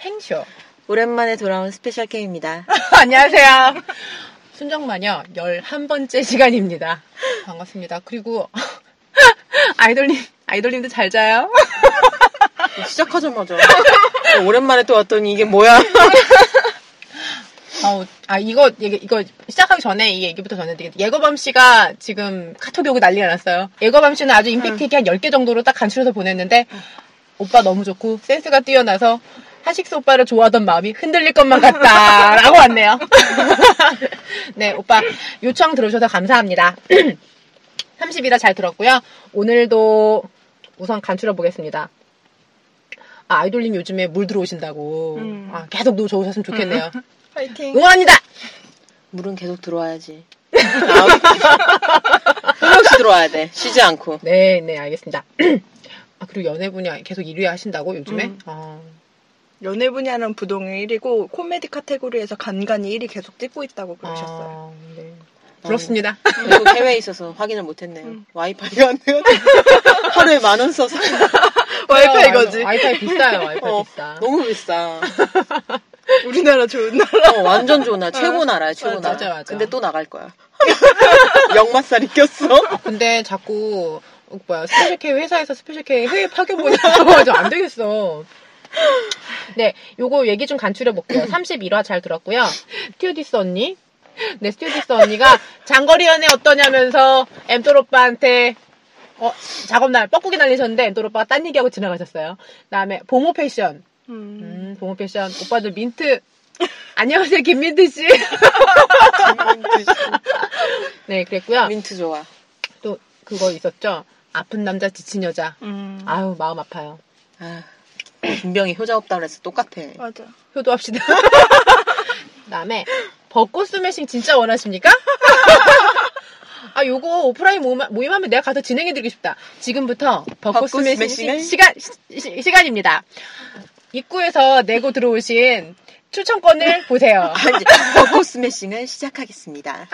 행쇼. 오랜만에 돌아온 스페셜 K입니다. 안녕하세요. 순정마녀 11번째 시간입니다. 반갑습니다. 그리고 아이돌님, 아이돌님도 잘 자요? 시작하자마자 오랜만에 또 왔더니 이게 뭐야? 아우, 아, 이거, 얘기, 이거 시작하기 전에 이 얘기부터 전해드리겠습니다. 예거밤 씨가 지금 카톡이 오고 난리가 났어요. 예거밤 씨는 아주 임팩트 있게 한 10개 정도로 딱 간추려서 보냈는데, 오빠 너무 좋고, 센스가 뛰어나서, 하식스 오빠를 좋아하던 마음이 흔들릴 것만 같다. 라고 왔네요. 네, 오빠 요청 들어주셔서 감사합니다. 30이라 잘 들었고요. 오늘도 우선 간추려 보겠습니다. 아, 아이돌님 요즘에 물 들어오신다고. 음. 아, 계속 노 좋으셨으면 좋겠네요. 파이팅. 응원합니다! 물은 계속 들어와야지. 끊임없이 들어와야 돼. 쉬지 않고. 네, 네, 알겠습니다. 아, 그리고 연애 분야 계속 1위 하신다고, 요즘에? 음. 아, 연애 분야는 부동의 1위고 코미디 카테고리에서 간간히 1위 계속 찍고 있다고 그러셨어요. 아, 네. 부럽습니다. 그리고 해외에 있어서 확인을 못했네요. 음. 와이파이가 안 돼요. 하루에 만 원 써서. 와이파이 거지. 와이파이 비싸요, 와이파이 어, 비싸. 너무 비싸. 우리나라 좋은 나라. 어, 완전 좋은 나라. 최고 나라야, 최고 맞아, 나라. 맞아, 맞아. 근데 또 나갈 거야. 역마살이 꼈어. 근데 자꾸, 어, 뭐야, 스페셜 K 회사에서 스페셜 K 해외 파견 보내고 안 되겠어. 네, 요거 얘기 좀 간추려 볼게요. 31화 잘 들었고요. 스튜어디스 언니. 네, 스튜어디스 언니가 장거리 연애 어떠냐면서 엠돌 오빠한테 어, 작업날 뻐꾸기 날리셨는데 엠돌 오빠가 딴 얘기하고 지나가셨어요. 그다음에 봉호 패션. 음. 음, 봉호 패션. 오빠들 민트. 안녕하세요, 김민트 씨. 네, 그랬고요. 민트 좋아. 또 그거 있었죠. 아픈 남자 지친 여자. 음. 아유, 마음 아파요. 아, 긴 병에 효자 없다 그래서 똑같아. 맞아. 효도합시다. 그다음에 벚꽃 스매싱 진짜 원하십니까? 아, 요거 오프라인 모임, 모임하면 내가 가서 진행해드리고 싶다. 지금부터 벚꽃, 벚꽃 스매싱 스매싱을? 시간, 시, 시 간입니다. 입구에서 내고 들어오신 추천권을 보세요. 벚꽃 스매싱을 시작하겠습니다.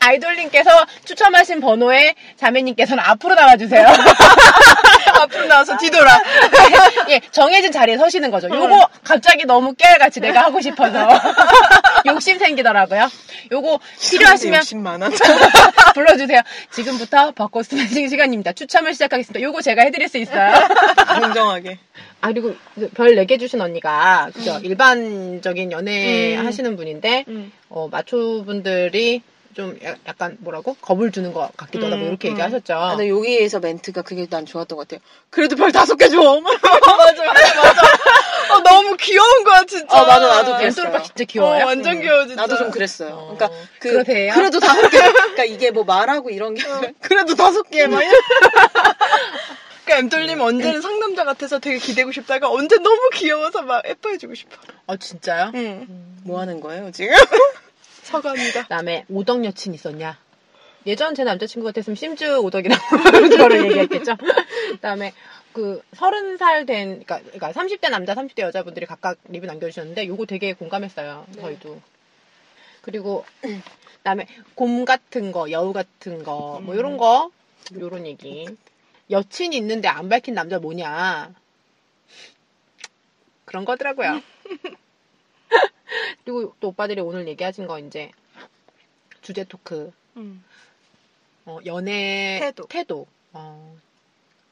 아이돌님께서 추첨하신 번호에 자매님께서는 앞으로 나와주세요. 앞으로 나와서 뒤돌아. 예, 정해진 자리에 서시는 거죠. 요거 갑자기 너무 깨알같이 내가 하고 싶어서 욕심 생기더라고요. 요거 필요하시면 욕심 많아. 불러주세요. 지금부터 벚꽃 스매싱 시간입니다. 추첨을 시작하겠습니다. 요거 제가 해드릴 수 있어요. 공정하게. 아, 그리고 별 4개 주신 언니가, 그죠? 일반적인 연애 음. 하시는 분인데, 음. 어, 마초분들이 좀 야- 약간 뭐라고? 겁을 주는 것 같기도 하다, 뭐 음, 이렇게 음. 얘기하셨죠. 아, 근데 여기에서 멘트가 그게 난 좋았던 것 같아요. 그래도 별 다섯 개 줘. 맞아, 맞아, 맞아. 어, 너무 귀여운 거야, 진짜. 어, 맞아, 나도. 엠솔 오빠 진짜 어, 귀여워요. 완전 음. 귀여워, 진짜. 나도 좀 그랬어요. 어, 그러니까 그 그러세요? 그래도 다섯 개. 그러니까 이게 뭐 말하고 이런 게 그래도 다섯 개 막. 이런- 그러니까 엠돌님 언제는 상남자 같아서 되게 기대고 싶다가 언제 너무 귀여워서 막 예뻐해주고 싶어. 아, 진짜요? 응. 뭐 하는 거예요 지금? 서가입니다. 그다음에 오덕 여친 있었냐? 예전 제 남자친구 같았으면 심즈 오덕이라고 저를 얘기했겠죠. 그다음에 그 서른 살 된, 그러니까, 그러니까 30대 남자, 30대 여자분들이 각각 리뷰 남겨주셨는데 요거 되게 공감했어요. 저희도. 그리고 그다음에 곰 같은 거, 여우 같은 거, 뭐 이런 거, 요런 얘기. 여친이 있는데 안 밝힌 남자 뭐냐? 그런 거더라고요. 그리고 또 오빠들이 오늘 얘기하신 거 이제 주제 토크, 응. 어, 연애 태도. 어,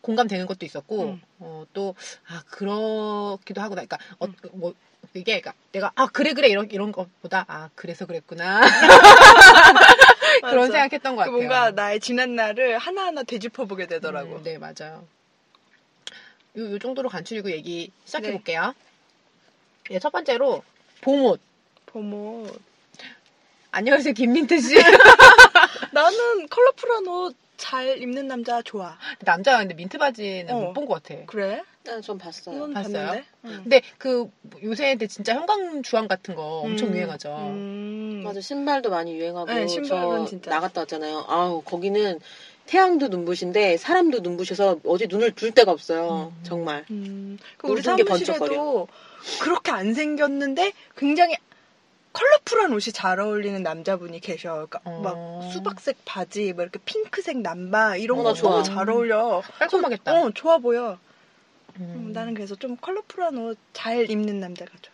공감되는 것도 있었고 음. 어, 또 아 그렇기도 하구나. 그러니까 어, 음. 뭐 이게 그러니까 내가 아 그래 그래 이런 이런 것보다 아 그래서 그랬구나 그런. 생각했던 것그 같아요. 뭔가 나의 지난 날을 하나하나 되짚어보게 되더라고. 음, 네 맞아요. 요, 요 정도로 간추리고 얘기 시작해 네. 볼게요. 예, 첫 번째로 봄옷. 보모. 안녕하세요 김민트 씨. 나는 컬러풀한 옷 잘 입는 남자 좋아. 남자가 근데 민트 바지는 어. 못본 것 같아. 그래? 네, 전 봤어요. 이건 봤어요? 봤는데. 응. 근데 그 요새 근데 진짜 형광 주황 같은 거 엄청 음, 유행하죠. 음. 맞아 신발도 많이 유행하고 네, 신발은 저 진짜. 나갔다 왔잖아요. 아우 거기는 태양도 눈부신데 사람도 눈부셔서 어디 눈을 둘 데가 없어요. 음. 정말. 음. 그 우리 사무실에도 그렇게 안 생겼는데 굉장히 컬러풀한 옷이 잘 어울리는 남자분이 계셔. 그러니까 어. 막 수박색 바지, 뭐 이렇게 핑크색 남바 이런 어, 거나 좋아. 너무 잘 어울려. 깔끔하겠다. 어, 좋아 보여. 음, 나는 그래서 좀 컬러풀한 옷 잘 입는 남자가 좋아.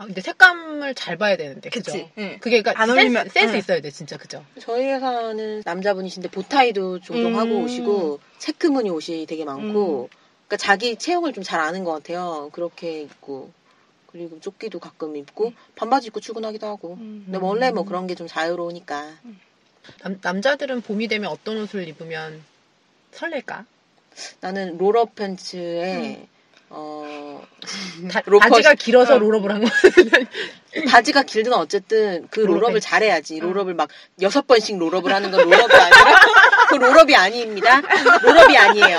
아, 근데 색감을 잘 봐야 되는데, 그죠? 그치, 응. 그게 그러니까 안 센스, 어울리면, 센스 응. 있어야 돼, 진짜, 그죠? 저희 회사는 남자분이신데 보타이도 종종 음. 하고 오시고 체크무늬 옷이 되게 많고 그러니까 자기 체형을 좀 잘 아는 것 같아요. 그렇게 입고 그리고 조끼도 가끔 입고 반바지 입고 출근하기도 하고. 음. 근데 원래 뭐 그런 게 좀 자유로우니까 남, 남자들은 봄이 되면 어떤 옷을 입으면 설렐까? 나는 roll-up 팬츠에 어 다- 바지가 길어서 어. roll-up을 한 거. 바지가 길든 어쨌든 그 roll-up roll-up을 팬츠. 잘해야지. 롤업을 막 여섯 번씩 롤업을 하는 건 롤업이 아니라 그 롤업이 아닙니다. 롤업이 아니에요.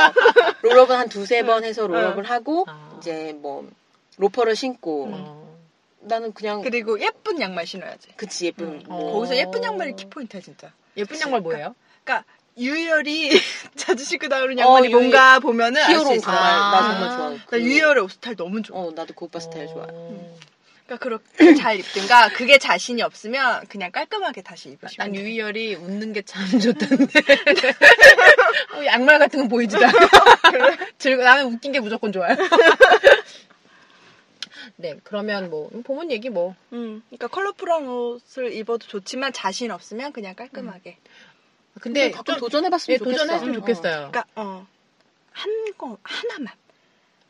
롤업은 한 두세 번 해서 롤업을 하고 아. 이제 뭐 로퍼를 신고 어. 나는 그냥 그리고 예쁜 양말 신어야지. 그치 예쁜 음. 어. 거기서 예쁜 양말이 키포인트야 진짜. 예쁜 양말 뭐예요? 그러니까 유열이 자주 신고 나오는 어, 양말이 유열. 뭔가 보면은 알수 히어로. 정말 나 아. 정말 좋아. 나 유열의 옷 스타일 너무 좋아. 어 나도 그 오빠 스타일 좋아. 어. 그러니까 그렇게 잘 입든가 그게 자신이 없으면 그냥 깔끔하게 다시 입으시면 난 돼. 유희열이 웃는 게 참 좋던데. 어, 양말 같은 건 보이지도 않아. 즐거, 나는 웃긴 게 무조건 좋아요. 네, 그러면 뭐, 봄은 얘기 뭐. 음, 그러니까 컬러풀한 옷을 입어도 좋지만 자신 없으면 그냥 깔끔하게. 근데, 근데 가끔 좀, 도전해봤으면 예, 좋겠어. 도전했으면 어. 좋겠어요. 그러니까 어. 한 거 하나만.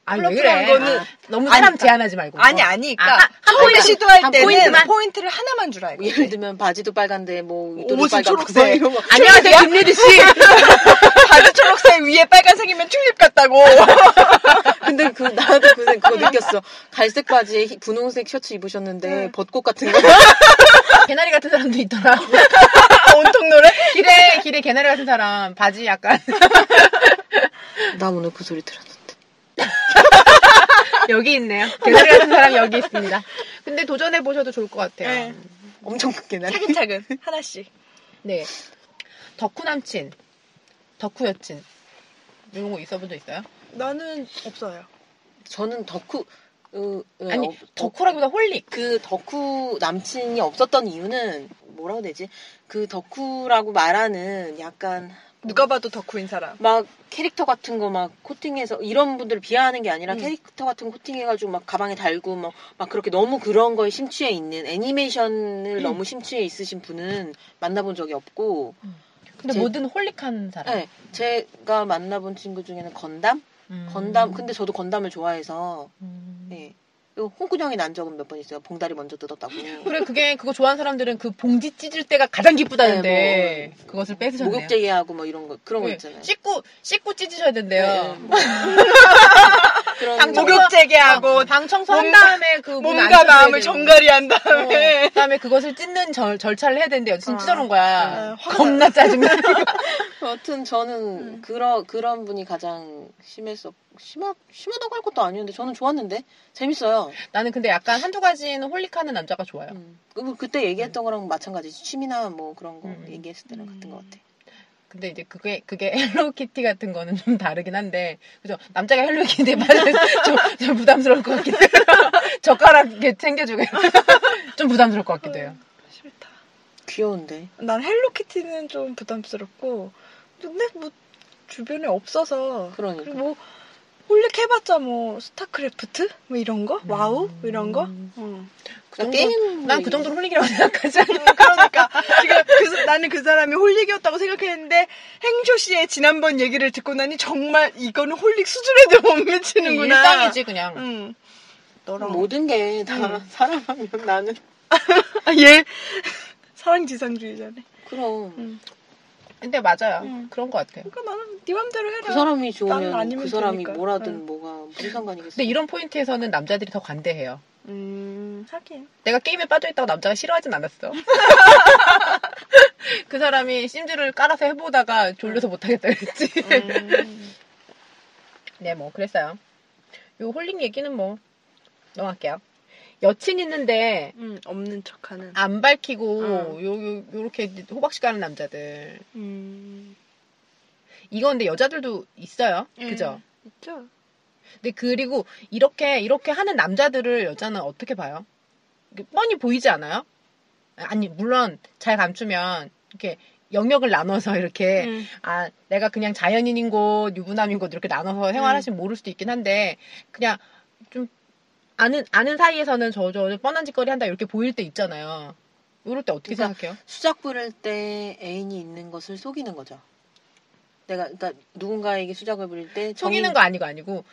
아, 왜 컬러풀한 그래? 거는- 아, 너무 아니, 사람 그러니까- 제한하지 말고. 아니 어. 아니. 아, 그러니까 한한 포인트, 시도할 한 때는 포인트만? 포인트를 하나만 주라 이거. 예를 들면 바지도 빨간데 뭐 위도도 옷은 빨갛고 초록색. 막 이런 거. 안녕하세요, 김예지 씨. 바지 초록색 위에 빨간색이면 튤립 같다고. 근데 그 나도 그 그거 느꼈어. 갈색 바지에 희- 분홍색 셔츠 입으셨는데 응. 벚꽃 같은 거. 개나리 같은 사람도 있더라. 온통 노래? 길에, 길에 개나리 같은 사람, 바지 약간. 나 오늘 그 소리 들었는데. 여기 있네요. 개나리 같은 사람이 여기 있습니다. 근데 도전해 보셔도 좋을 것 같아요. 네. 엄청 크게 나. 차근차근 하나씩. 네. 덕후 남친, 덕후 여친. 이런 거 있어본 적 있어요? 나는 없어요. 저는 덕후 어, 어, 아니, 어, 덕후라기보다 홀릭. 그 덕후 남친이 없었던 이유는 뭐라고 해야 되지? 그 덕후라고 말하는 약간 누가 봐도 덕후인 사람. 막 캐릭터 같은 거 막 코팅해서 이런 분들을 비하하는 게 아니라 음. 캐릭터 같은 거 코팅해가지고 막 가방에 달고 막, 막 그렇게 너무 그런 거에 심취해 있는 애니메이션을 음. 너무 심취해 있으신 분은 만나본 적이 없고 근데 제- 뭐든 홀릭한 사람. 네, 제가 만나본 친구 중에는 건담? 음. 건담 근데 저도 건담을 좋아해서 음. 네. 그리고 홍군형이 난 적은 몇 번 있어요. 봉다리 먼저 뜯었다고. 그래, 그게, 그거 좋아하는 사람들은 그 봉지 찢을 때가 가장 기쁘다는데, 네, 그것을 뺏으셨네요. 목욕제기하고 뭐 이런 거 그런 거 네, 있잖아요. 씻고, 씻고 찢으셔야 된대요. 네, 뭐. 그런. 목욕 재개하고 어, 방 청소한 몸- 다음에 그 몸과 마음을 되는 정갈이 한 어, 다음에 그다음에 그것을 찢는 절, 절차를 해야 되는데 여친 어. 찢어놓은 거야. 어, 화가 겁나 짜증나. 여튼 저는 음. 그런 그런 분이 가장 심했어. 심하 심하다고 할 것도 아니었는데 저는 좋았는데 재밌어요. 나는 근데 약간 한두 가지는 holic하는 남자가 좋아요. 음. 그 그때 얘기했던 거랑 마찬가지. 취미나 뭐 그런 거 음. 얘기했을 때랑 음. 같은 것 같아. 근데 이제 그게 그게 헬로키티 같은 거는 좀 다르긴 한데 그죠 남자가 헬로키티에 빠지면 좀, 좀 부담스러울 것 같기도 해요 젓가락 이렇게 챙겨주고 좀 부담스러울 것 같기도 해요 싫다. 귀여운데. 난 헬로키티는 좀 부담스럽고 근데 뭐 주변에 없어서 그러니까. 뭐 holic 해봤자 뭐 스타크래프트? 뭐 이런 거? 와우? 뭐 이런 거? 응. 그 정도, 게임 난 그 정도로 holic이라고 생각하지 않아 그러니까 지금 그 사- 나는 그 사람이 holic이었다고 생각했는데 행쇼 씨의 지난번 얘기를 듣고 나니 정말 이거는 holic 수준에도 못 미치는구나. 일상이지 그냥. 응. 너랑 모든 게다 음. 사랑하면 나는. 아, 얘? 사랑 지상주의자네. 그럼. 응. 근데 맞아요 음. 그런 것 같아요 그러니까 나는 네 맘대로 해라 그 사람이 좋으면 아니면 그 사람이 되니까. 뭐라든 응. 뭐가 무슨 상관이겠어. 근데 이런 포인트에서는 남자들이 더 관대해요 음 하긴 내가 게임에 빠져있다고 남자가 싫어하진 않았어 그 사람이 심지를 깔아서 해보다가 졸려서 못하겠다 그랬지 음. 네, 뭐, 그랬어요. 요 홀릭 얘기는 뭐, 넘어갈게요. 여친 있는데, 음, 없는 척하는 안 밝히고, 어. 요, 요, 요렇게 호박씨 가는 남자들. 음. 이거 근데 여자들도 있어요. 예. 그죠? 있죠 근데 그리고, 이렇게, 이렇게 하는 남자들을 여자는 어떻게 봐요? 뻔히 보이지 않아요? 아니, 물론, 잘 감추면, 이렇게, 영역을 나눠서 이렇게 음. 아 내가 그냥 자연인인 곳 유부남인 곳 이렇게 나눠서 생활하시면 모를 수도 있긴 한데 그냥 좀 아는 아는 사이에서는 저저 뻔한 짓거리 한다 이렇게 보일 때 있잖아요. 이럴 때 어떻게 그러니까 생각해요? 수작 부릴 때 애인이 있는 것을 속이는 거죠. 내가 그러니까 누군가에게 수작을 부릴 때 속이는 정인- 거 아니고 아니고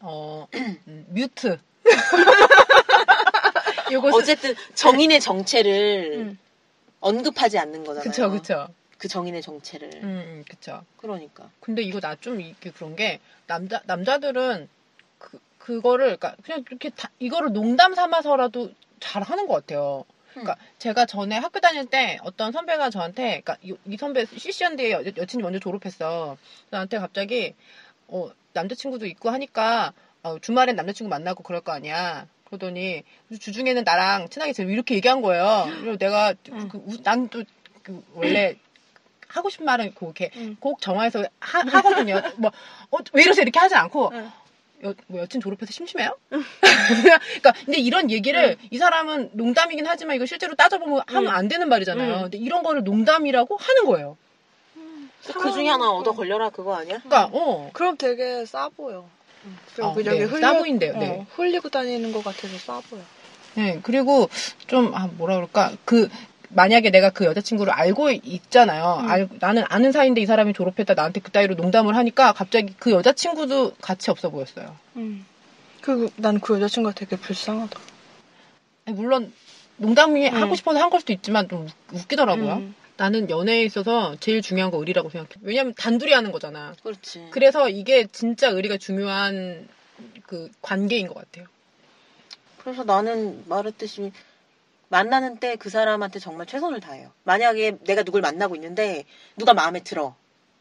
어 음, 뮤트. 요거 수- 어쨌든 정인의 정체를 음. 언급하지 않는 거잖아요. 그쵸 그쵸. 그 정인의 정체를. 음, 음 그쵸. 그러니까. 근데 이거 나 좀 이게 그런 게 남자 남자들은 그 그거를 그러니까 그냥 이렇게 다, 이거를 농담 삼아서라도 잘 하는 것 같아요. 그러니까 제가 전에 학교 다닐 때 어떤 선배가 저한테 그러니까 이, 이 선배 CC연대 여, 여친이 먼저 졸업했어. 나한테 갑자기 어 남자친구도 있고 하니까 어, 주말엔 남자친구 만나고 그럴 거 아니야. 그러더니 주중에는 나랑 친하게 지내 이렇게 얘기한 거예요. 그리고 내가 그, 난또 그 원래 하고 싶은 말은 꼭 이렇게 음. 꼭 정화해서 하, 하거든요. 뭐, 어, 왜 이러세요? 이렇게 하지 않고, 응. 여, 뭐 여친 졸업해서 심심해요? 그러니까, 근데 이런 얘기를 이 사람은 농담이긴 하지만 이거 실제로 따져보면 하면 음. 안 되는 말이잖아요. 음. 근데 이런 거를 농담이라고 하는 거예요. 그 중에 하나 얻어 걸려라 그거 아니야? 그러니까, 어. 그럼 되게 싸 보여. 좀 어, 그저기 네, 흘려- 싸 보인대요, 어, 네. 흘리고 다니는 것 같아서 싸 보여. 네, 그리고 좀, 아, 뭐라 그럴까. 그, 만약에 내가 그 여자친구를 알고 있잖아요. 음. 알, 나는 아는 사이인데 이 사람이 졸업했다 나한테 그 따위로 농담을 하니까 갑자기 그 여자친구도 같이 없어 보였어요. 음. 그, 난 그 여자친구가 되게 불쌍하다. 아니, 물론 농담이 음. 하고 싶어서 한 걸 수도 있지만 좀 웃- 웃기더라고요. 음. 나는 연애에 있어서 제일 중요한 거 의리라고 생각해. 왜냐면 단둘이 하는 거잖아. 그렇지. 그래서 이게 진짜 의리가 중요한 그 관계인 것 같아요. 그래서 나는 말했듯이 만나는 때 그 사람한테 정말 최선을 다해요. 만약에 내가 누굴 만나고 있는데 누가 마음에 들어.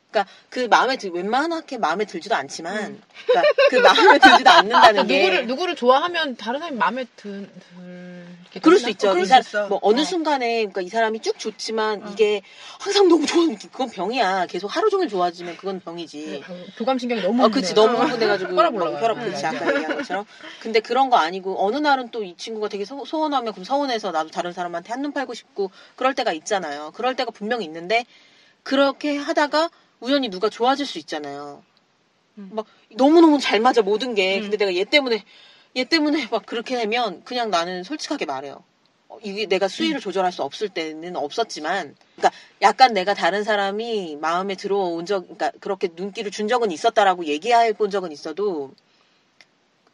그러니까 그 마음에 들 웬만하게 마음에 들지도 않지만 그러니까 그 마음에 들지도 않는다는 게 누구를 누구를 좋아하면 다른 사람이 마음에 든, 들 그럴? 수 있죠. 그럴 이 수 사람 있어. 뭐 어느 어. 순간에 그러니까 이 사람이 쭉 좋지만 어. 이게 항상 너무 좋아 그건 병이야. 계속 하루 종일 좋아지면 그건 병이지. 어, 교감신경이 너무 아, 그치. 너무 어. 흥분돼가지고. 혈압 막 올라가요. 혈압, 네. 그치. 아까 얘기한 것처럼. 근데 그런 거 아니고, 어느 날은 또 이 친구가 되게 소, 소원하면 그럼 서운해서 나도 다른 사람한테 한눈 팔고 싶고, 그럴 때가 있잖아요. 그럴 때가 분명히 있는데, 그렇게 하다가 우연히 누가 좋아질 수 있잖아요. 음. 막, 너무너무 잘 맞아, 모든 게. 음. 근데 내가 얘 때문에, 얘 때문에 막 그렇게 되면, 그냥 나는 솔직하게 말해요. 어, 이게 내가 수위를 조절할 수 없을 때는 없었지만, 그러니까 약간 내가 다른 사람이 마음에 들어온 적, 그러니까 그렇게 눈길을 준 적은 있었다라고 얘기해 본 적은 있어도,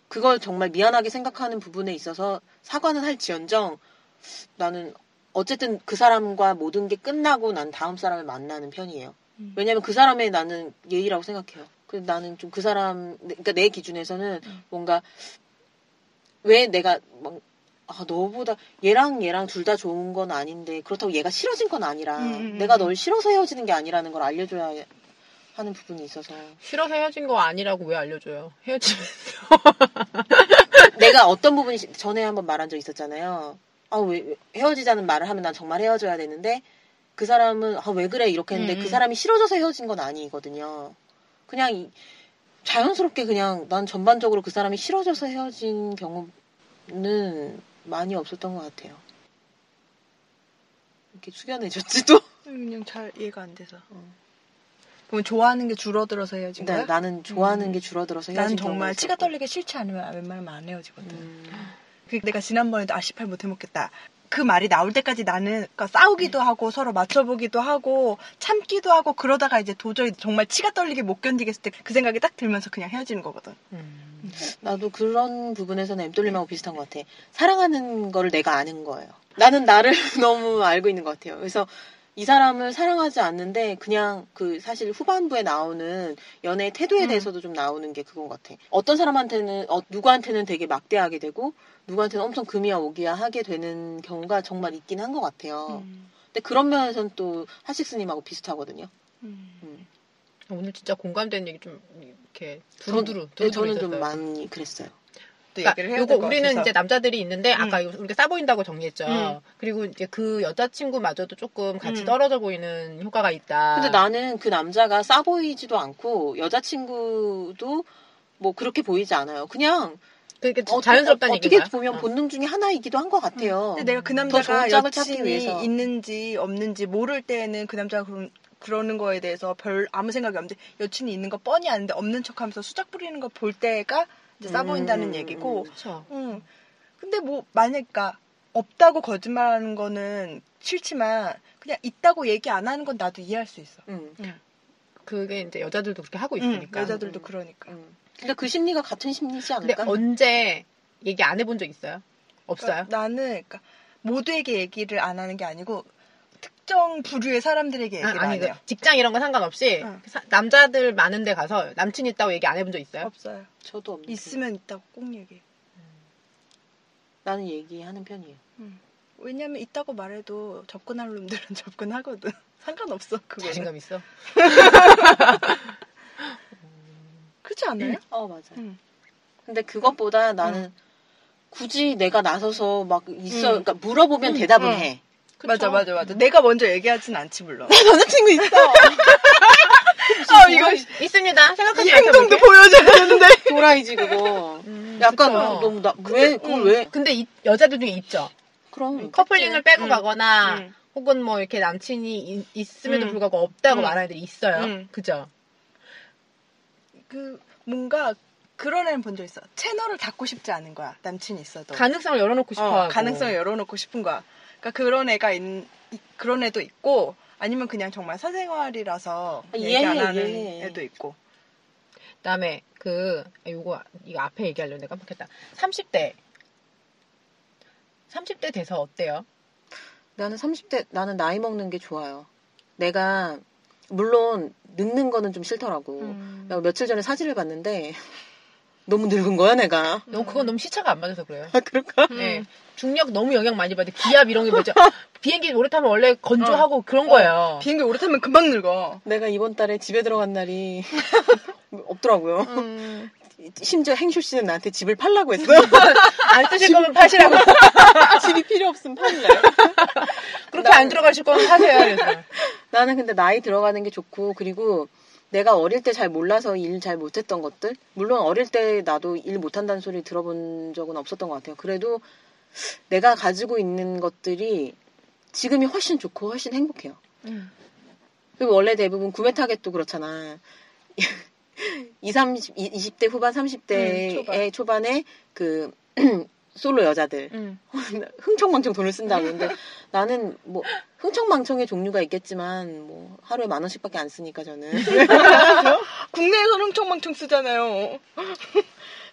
그걸 정말 미안하게 생각하는 부분에 있어서 사과는 할지언정, 나는 어쨌든 그 사람과 모든 게 끝나고 난 다음 사람을 만나는 편이에요. 음. 왜냐면 그 사람의 나는 예의라고 생각해요. 그 나는 좀 그 사람, 그러니까 내 기준에서는 음. 뭔가 왜 내가 막 아, 너보다 얘랑 얘랑 둘 다 좋은 건 아닌데 그렇다고 얘가 싫어진 건 아니라 음, 음, 음, 내가 음. 널 싫어서 헤어지는 게 아니라는 걸 알려줘야 하는 부분이 있어서 싫어서 헤어진 거 아니라고 왜 알려줘요? 헤어지면서. 내가 어떤 부분이 시- 전에 한번 말한 적 있었잖아요. 아, 왜 헤어지자는 말을 하면 난 정말 헤어져야 되는데 그 사람은 아, 왜 그래 이렇게 했는데 음, 그 음. 사람이 싫어져서 헤어진 건 아니거든요. 그냥 이- 자연스럽게 그냥 난 전반적으로 그 사람이 싫어져서 헤어진 경우는 많이 없었던 것 같아요. 이렇게 숙연해졌지 또. 그냥 잘 이해가 안 돼서. 어. 그럼 좋아하는 게 줄어들어서 헤어진 나, 거야? 나는 좋아하는 음. 게 줄어들어서 헤어진 나는 경우가 정말 치가. 떨리게 싫지 않으면 웬만하면 안 헤어지거든. 음. 그 내가 지난번에도 아시팔 못 해먹겠다. 그 말이 나올 때까지 나는 그러니까 싸우기도 하고 서로 맞춰보기도 하고 참기도 하고 그러다가 이제 도저히 정말 치가 떨리게 못 견디겠을 때 그 생각이 딱 들면서 그냥 헤어지는 거거든. 음. 나도 그런 부분에서는 엠돌림하고 비슷한 것 같아. 사랑하는 거를 내가 아는 거예요. 나는 나를 너무 알고 있는 것 같아요. 그래서 이 사람을 사랑하지 않는데 그냥 그 사실 후반부에 나오는 연애의 태도에 음. 대해서도 좀 나오는 게 그건 것 같아. 어떤 사람한테는 어, 누구한테는 되게 막대하게 되고 누구한테는 엄청 금이야 오기야 하게 되는 경우가 정말 있긴 한 것 같아요. 음. 근데 그런 면에서는 또 하식 스님하고 비슷하거든요. 음. 음. 오늘 진짜 공감되는 얘기 좀 이렇게 두루두루 네, 두루두루 저는 좀 있었어요. 많이 그랬어요. 또 그러니까 요거 우리는 같아서. 이제 남자들이 있는데 아까 음. 이거 우리가 싸 보인다고 정리했죠. 음. 그리고 이제 그 여자친구마저도 조금 같이 음. 떨어져 보이는 효과가 있다. 근데 나는 그 남자가 싸 보이지도 않고 여자친구도 뭐 그렇게 보이지 않아요. 그냥 그게 어, 자연스럽다는 어, 어떻게 얘기인가요? 보면 어. 본능 중에 하나이기도 한 것 같아요. 근데 내가 그더 남자가 여친이 위해서. 있는지 없는지 모를 때는 그 남자가 그런, 그러는 거에 대해서 별 아무 생각이 없는데 여친이 있는 거 뻔히 아는데 없는 척하면서 수작 부리는 거 볼 때가 이제 싸 음, 보인다는 음, 얘기고 그렇죠. 응. 근데 뭐 만약 그러니까 없다고 거짓말하는 거는 싫지만 그냥 있다고 얘기 안 하는 건 나도 이해할 수 있어. 음, 그게 이제 여자들도 그렇게 하고 응, 있으니까. 여자들도 음. 그러니까. 음. 근데 그 심리가 같은 심리지 근데 않을까? 언제 얘기 안 해본 적 있어요? 없어요? 그러니까 나는 그러니까 모두에게 얘기를 안 하는 게 아니고 특정 부류의 사람들에게 얘기를 아, 안니 해요. 직장 이런 거 상관없이 응. 사- 남자들 많은 데 가서 남친 있다고 얘기 안 해본 적 있어요? 없어요. 저도 없는데. 있으면 있다고 꼭 얘기해. 나는 얘기하는 편이에요. 왜냐면 있다고 말해도 접근할 놈들은 접근하거든. 상관없어 그거. 자신감 있어? 그렇지 않아요? 어 맞아. 응. 근데 그것보다 나는 음. 굳이 내가 나서서 막 있어, 응. 그러니까 물어보면 대답을 응. 해. 맞아 맞아 맞아. 내가 먼저 얘기하진 않지 물론. 남자친구 있어. 아 이거 있습니다. 생각하지 이 마세요. 행동도. 보여줘야 되는데. 도라이지 그거. 음, 약간 그쵸. 너무 나 왜 그걸 음. 왜? 근데 이- 여자들 중에 있죠. 그럼 커플링을 빼고 응. 가거나 응. 혹은 뭐 이렇게 남친이 있, 음에도 응. 불구하고 없다고 응. 말하는 애들이 있어요. 응. 그죠? 그 뭔가 그런 애는 본 적 있어. 채널을 닫고 싶지 않은 거야. 남친이 있어도. 가능성을 열어놓고 싶어 어. 가능성을 열어놓고 싶은 거야. 그러니까 그런 애가 있, 이- 그런 애도 있고 아니면 그냥 정말 사생활이라서 아, 얘기 안 이해해, 하는 이해해. 애도 있고. 그다음에 그 아, 요거 이거 앞에 얘기하려는데 깜빡했다. 30대 30대 돼서 어때요? 나는 30대 나는 나이 먹는 게 좋아요. 내가 물론 늙는 거는 좀 싫더라고. 음. 내가 며칠 전에 사진을 봤는데 너무 늙은 거야 내가. 너무 그건 너무 시차가 안 맞아서 그래요. 아 그럴까? 네. 중력 너무 영향 많이 받아. 기압 이런 게 뭐죠? 비행기 오래 타면 원래 건조하고 그런 거예요. 비행기 오래 타면 금방 늙어. 내가 이번 달에 집에 들어간 날이 없더라고요. 음. 심지어 행쇼 씨는 나한테 집을 팔라고 했어. 안 쓰실 거면 파시라고. 집이 필요 없으면 팔래. 그렇게 안 들어가실 거면 파세요. 그래서. 나는 근데 나이 들어가는 게 좋고 그리고 내가 어릴 때 잘 몰라서 일 잘 못했던 것들 물론 어릴 때 나도 일 못한다는 소리 들어본 적은 없었던 것 같아요. 그래도 내가 가지고 있는 것들이 지금이 훨씬 좋고 훨씬 행복해요. 음. 그리고 원래 대부분 구매 타겟도 그렇잖아. 20, 30, 20대 후반, 30대의 음, 초반. 초반 에 그 솔로 여자들 음. 흥청망청 돈을 쓴다고. 근데 나는 뭐 흥청망청의 종류가 있겠지만 뭐 하루에 만 원씩밖에 안 쓰니까 저는 국내에서는 흥청망청 쓰잖아요.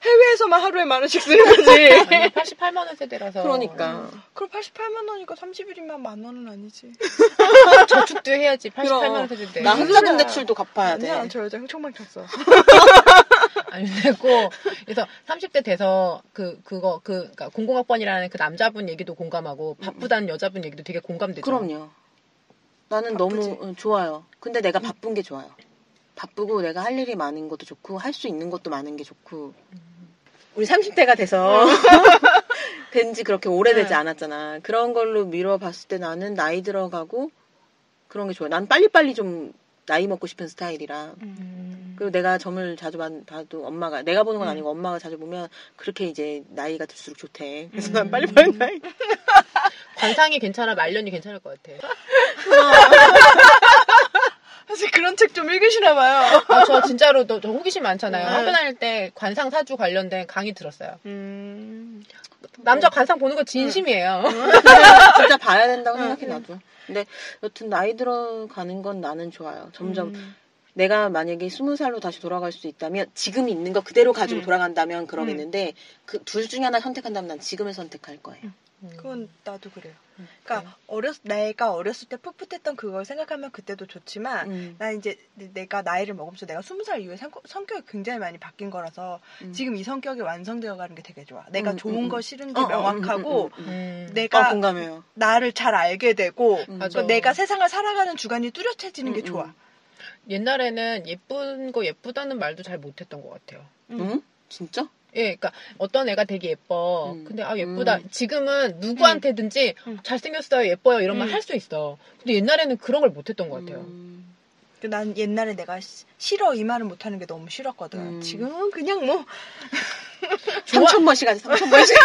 해외에서만 하루에 만 원씩 쓰는 거지. 아니, 88만 원 세대라서. 그러니까 그럼 88만 원이니까 30일이면 만 원은 아니지. 저축도 해야지. 88만 원 세대인데. 나 소리야. 대출도 갚아야 돼. 아니야, 저 여자 흥청망청 써. 아니 되고 그래서 30대 돼서 그 그거 그 그러니까 공공학번이라는 그 남자분 얘기도 공감하고 바쁘다는 여자분 얘기도 되게 공감되죠. 그럼요. 나는 바쁘지. 너무 응, 좋아요. 근데 내가 바쁜 게 좋아요. 바쁘고 내가 할 일이 많은 것도 좋고 할 수 있는 것도 많은 게 좋고 우리 30대가 돼서 된 지 그렇게 오래되지 응. 않았잖아. 그런 걸로 미뤄 봤을 때 나는 나이 들어가고 그런 게 좋아요. 난 빨리빨리 좀 나이 먹고 싶은 스타일이라 음. 그리고 내가 점을 자주 봐- 봐도 엄마가 내가 보는 건 음. 아니고 엄마가 자주 보면 그렇게 이제 나이가 들수록 좋대. 그래서 음. 난 빨리 빨리 나이 관상이 괜찮아 말년이 괜찮을 것 같아. 사실 그런 책 좀 읽으시나 봐요. 아, 저 진짜로 너, 저 호기심 많잖아요. 네. 학교 다닐 때 관상 사주 관련된 강의 들었어요. 음. 남자 관상 보는 거 진심이에요. 진짜 봐야 된다고 응, 생각해 나도. 근데 여튼 나이 들어가는 건 나는 좋아요. 점점 음. 내가 만약에 스무 살로 다시 돌아갈 수 있다면 지금 있는 거 그대로 가지고 음. 돌아간다면 그러겠는데 그 둘 중에 하나 선택한다면 난 지금을 선택할 거예요. 그건 나도 그래요. 음, 그러니까 어렸 내가 어렸을 때 풋풋했던 그걸 생각하면 그때도 좋지만 음. 난 이제 내가 나이를 먹으면서 내가 스무 살 이후에 성, 성격이 굉장히 많이 바뀐 거라서 음. 지금 이 성격이 완성되어 가는 게 되게 좋아. 내가 음, 좋은 음, 거 음. 싫은 게 어, 어, 명확하고 음, 음, 음. 음. 내가 어, 공감해요. 나를 잘 알게 되고 음. 또 내가 세상을 살아가는 주관이 뚜렷해지는 게 음, 좋아. 음. 옛날에는 예쁜 거 예쁘다는 말도 잘 못했던 것 같아요. 응? 진짜? 예, 그러니까 어떤 애가 되게 예뻐. 음. 근데 아 예쁘다. 음. 지금은 누구한테든지 음. 잘생겼어요, 예뻐요 이런 말 음. 할수 있어. 근데 옛날에는 그런 걸 못했던 것 같아요. 음. 그난 옛날에 내가 시- 싫어 이 말을 못하는 게 너무 싫었거든. 음. 지금은 그냥 뭐 좋아- 3천 번씩 하지 3천 번씩.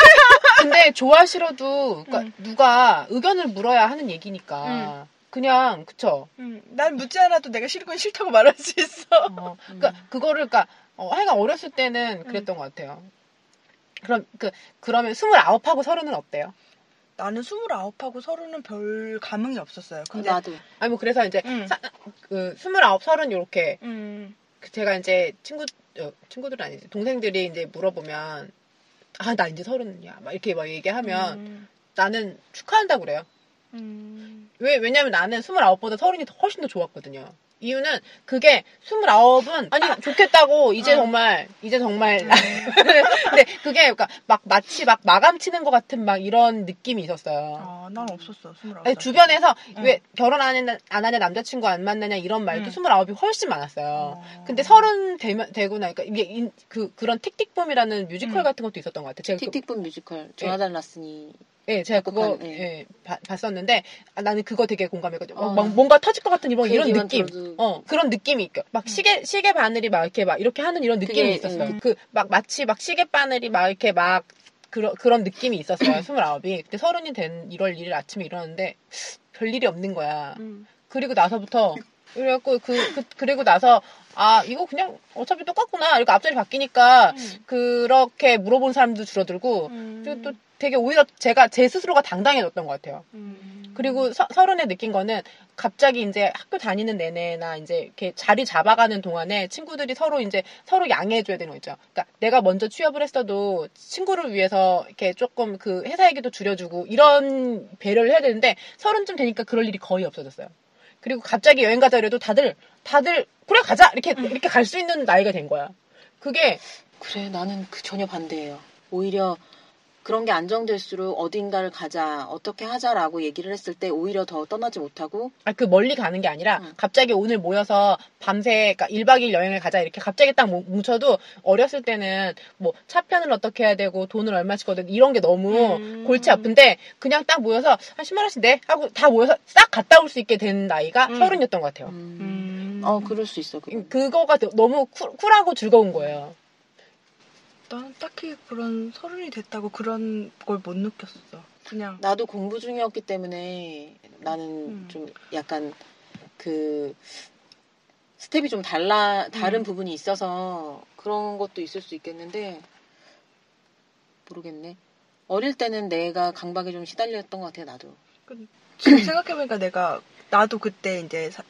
근데 좋아 싫어도 그러니까 음. 누가 의견을 물어야 하는 얘기니까 그냥 그쵸. 음, 난 묻지 않아도 내가 싫은 건 싫다고 말할 수 있어. 어, 그러니까 그거를 그러니까 어, 하여간 어렸을 때는 그랬던 것 같아요. 그럼 그 그러면 스물아홉하고 서른은 어때요? 나는 스물아홉하고 서른은 별 감흥이 없었어요. 근데 나도. 아니 뭐 그래서 이제 음. 사- 그 스물아홉 서른 이렇게 음, 그 제가 이제 친구 어, 친구들은 아니지 동생들이 이제 물어보면 아 나 이제 서른이야 막 이렇게 막 얘기하면 음, 나는 축하한다 고 그래요. 음, 왜 왜냐면 나는 스물아홉보다 서른이 더- 훨씬 더 좋았거든요. 이유는 그게 스물아홉은 아니 좋겠다고 이제 어. 정말 이제 정말 음. 근데 그게 그러니까 막 마치 막 마감 치는 것 같은 막 이런 느낌이 있었어요. 아, 난 없었어. 스물아홉. 아니, 살. 주변에서 응. 왜 결혼 안, 했나, 안 하냐 남자친구 안 만나냐 이런 말도 응. 스물아홉이 훨씬 많았어요. 어. 근데 서른 되면 되고 나니까 이게 인- 그 그런 틱틱붐이라는 뮤지컬 응. 같은 것도 있었던 것 같아요. 그, 틱틱붐 뮤지컬 조나단 라슨이 예, 제가 그거 작곡한, 예. 예, 봐- 봤었는데 아, 나는 그거 되게 공감했거든요. 막, 어. 막 뭔가 터질 것 같은 이런 그 이런 느낌. 들어도- 어 그런 느낌이 있고 막 시계 시계 바늘이 막 이렇게 막 이렇게 하는 이런 느낌이 그게, 있었어요. 음. 그 막 마치 막 시계 바늘이 막 이렇게 막 그런 그런 느낌이 있었어요. 스물아홉이. 그때 서른이 된 1월 1일 아침에 일어났는데 별 일이 없는 거야. 음. 그리고 나서부터 그래갖고 그, 그 그리고 나서 아 이거 그냥 어차피 똑같구나 이렇게 앞자리 바뀌니까 음. 그렇게 물어본 사람도 줄어들고 음. 그리고 또 되게 오히려 제가 제 스스로가 당당해졌던 것 같아요. 음. 그리고 서, 서른에 느낀 거는 갑자기 이제 학교 다니는 내내나 이제 이렇게 자리 잡아가는 동안에 친구들이 서로 이제 서로 양해해줘야 되는 거 있죠. 그러니까 내가 먼저 취업을 했어도 친구를 위해서 이렇게 조금 그 회사 얘기도 줄여주고 이런 배려를 해야 되는데 서른쯤 되니까 그럴 일이 거의 없어졌어요. 그리고 갑자기 여행 가자 그래도 다들 다들 그래 가자 이렇게 이렇게 갈 수 있는 나이가 된 거야. 그게 그래 나는 그 전혀 반대예요. 오히려 그런 게 안정될수록 어딘가를 가자 어떻게 하자라고 얘기를 했을 때 오히려 더 떠나지 못하고 아, 그 멀리 가는 게 아니라 응. 갑자기 오늘 모여서 밤새 그러니까 1박 2일 여행을 가자 이렇게 갑자기 딱 뭉- 뭉쳐도 어렸을 때는 뭐 차편을 어떻게 해야 되고 돈을 얼마씩 거든 이런 게 너무 음. 골치 아픈데 그냥 딱 모여서 한 10만 원씩 내 하고 다 모여서 싹 갔다 올 수 있게 된 나이가 음. 서른이었던 것 같아요. 음, 음. 어 그럴 수 있어. 그거. 그거가 너무 cool, cool하고 즐거운 거예요. 난 딱히 그런 서른이 됐다고 그런 걸 못 느꼈어. 그냥 나도 공부 중이었기 때문에 나는 음. 좀 약간 그 스텝이 좀 달라 다른 음. 부분이 있어서 그런 것도 있을 수 있겠는데 모르겠네. 어릴 때는 내가 강박에 좀 시달렸던 것 같아 나도. 지금 생각해보니까 내가 나도 그때 이제 사-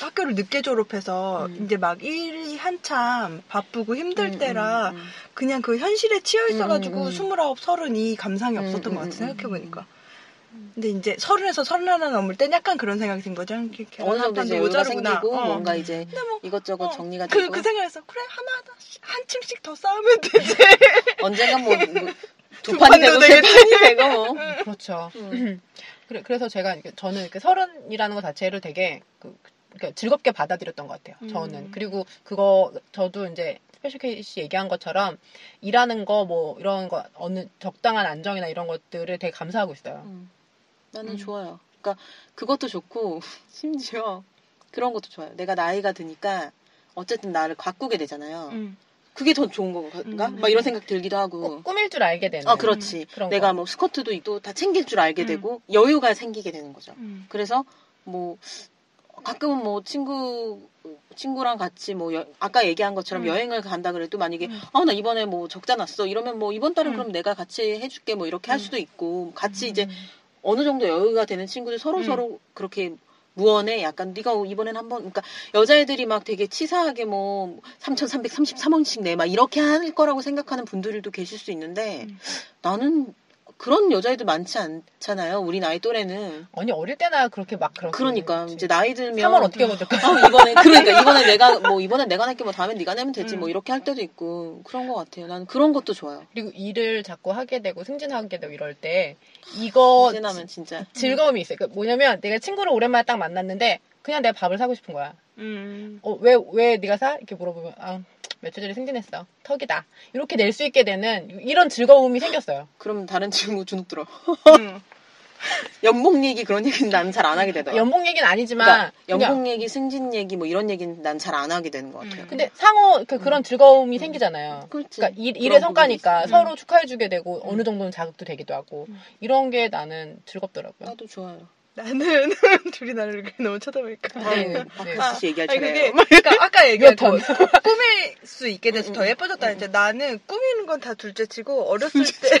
학교를 늦게 졸업해서 음. 이제 막 일이 한참 바쁘고 힘들 음, 때라 음, 음. 그냥 그 현실에 치여 있어가지고 음, 음, 음. 스물아홉 서른이 감상이 음, 없었던 음, 것 같아 음, 생각해보니까. 근데 이제 서른에서 서른 하나 넘을 땐 약간 그런 생각이 든 거죠. 이렇게 어느 정도 이제 여자로구나. 생기고 어. 뭔가 이제 뭐 이것저것 어, 정리가 그, 되고 그 생각에서 그래 하나 하나씩 한 층씩 더 쌓으면 되지. 언젠간 뭐, 뭐두두 판이 판도 되고 세. 판이 되고 뭐. 그렇죠. 음. 그래, 그래서 제가 이렇게 저는 이렇게 서른이라는 것 자체를 되게 그, 그러니까 즐겁게 받아들였던 것 같아요. 저는 음. 그리고 그거 저도 이제 Special K씨 얘기한 것처럼 일하는 거 뭐 이런 거 어느 적당한 안정이나 이런 것들을 되게 감사하고 있어요. 음. 나는 음. 좋아요. 그러니까 그것도 좋고 심지어 그런 것도 좋아요. 내가 나이가 드니까 어쨌든 나를 가꾸게 되잖아요. 음. 그게 더 좋은 건가? 음. 막 이런 생각 들기도 하고. 꼭 꾸밀 줄 알게 되는. 아, 그렇지. 그런 내가 거. 뭐 스커트도 또다 챙길 줄 알게 음. 되고 여유가 생기게 되는 거죠. 음. 그래서 뭐 가끔은 뭐 친구 친구랑 같이 뭐 여- 아까 얘기한 것처럼 음. 여행을 간다 그래도 만약에 음. 아나 이번에 뭐 적자 났어 이러면 뭐 이번 달은 음. 그럼 내가 같이 해줄게 뭐 이렇게 할 음. 수도 있고 같이 음. 이제 어느 정도 여유가 되는 친구들 서로 음. 서로 그렇게 무언에 약간 네가 이번엔 한번 그러니까 여자애들이 막 되게 치사하게 뭐 3,333원씩 내 막 이렇게 할 거라고 생각하는 분들도 계실 수 있는데 음. 나는 그런 여자애들 많지 않잖아요. 우리 나이 또래는. 아니 어릴 때나 그렇게 막 그렇게. 그러니까 이제 나이 들면 3월 어떻게 먼저 어, 이번에 그러니까 이번에 내가 뭐 이번엔 내가 낼게 뭐 다음엔 네가 내면 되지 음. 뭐 이렇게 할 때도 있고 그런 것 같아요. 나는 그런 것도 좋아요. 그리고 일을 자꾸 하게 되고 승진하게 되고 이럴 때 이거 나면 진짜 즐거움이 있어요. 그 뭐냐면 내가 친구를 오랜만에 딱 만났는데 그냥 내가 밥을 사고 싶은 거야. 음. 어, 왜, 왜 네가 사? 이렇게 물어보면, 아, 며칠 전에 승진했어. 턱이다. 이렇게 낼 수 있게 되는 이런 즐거움이 생겼어요. 그럼 다른 친구 주눅 들어. 음. 연봉 얘기 그런 얘기는 나는 잘안 하게 되더라고. 연봉 얘기는 아니지만 그러니까 그냥 연봉 얘기, 승진 얘기 뭐 이런 얘기는 난 잘 안 하게 되는 것 같아요. 음. 근데 상호 그, 그런 즐거움이 생기잖아요. 그렇지. 그러니까 일, 일의 성과니까. 서로 축하해주게 되고 어느 정도는 자극도 되기도 하고 이런 게 나는 즐겁더라고요. 나도 좋아요. 나는 둘이 나를 이렇게 너무 쳐다보니까. 네, 네. 바카스 씨 얘기할 아니 차례예요. 그게 그러니까 아까 얘기한 거몇 꾸밀 수 있게 돼서 더 예뻐졌다 했는데 나는 꾸미는 건 다 둘째치고 어렸을 때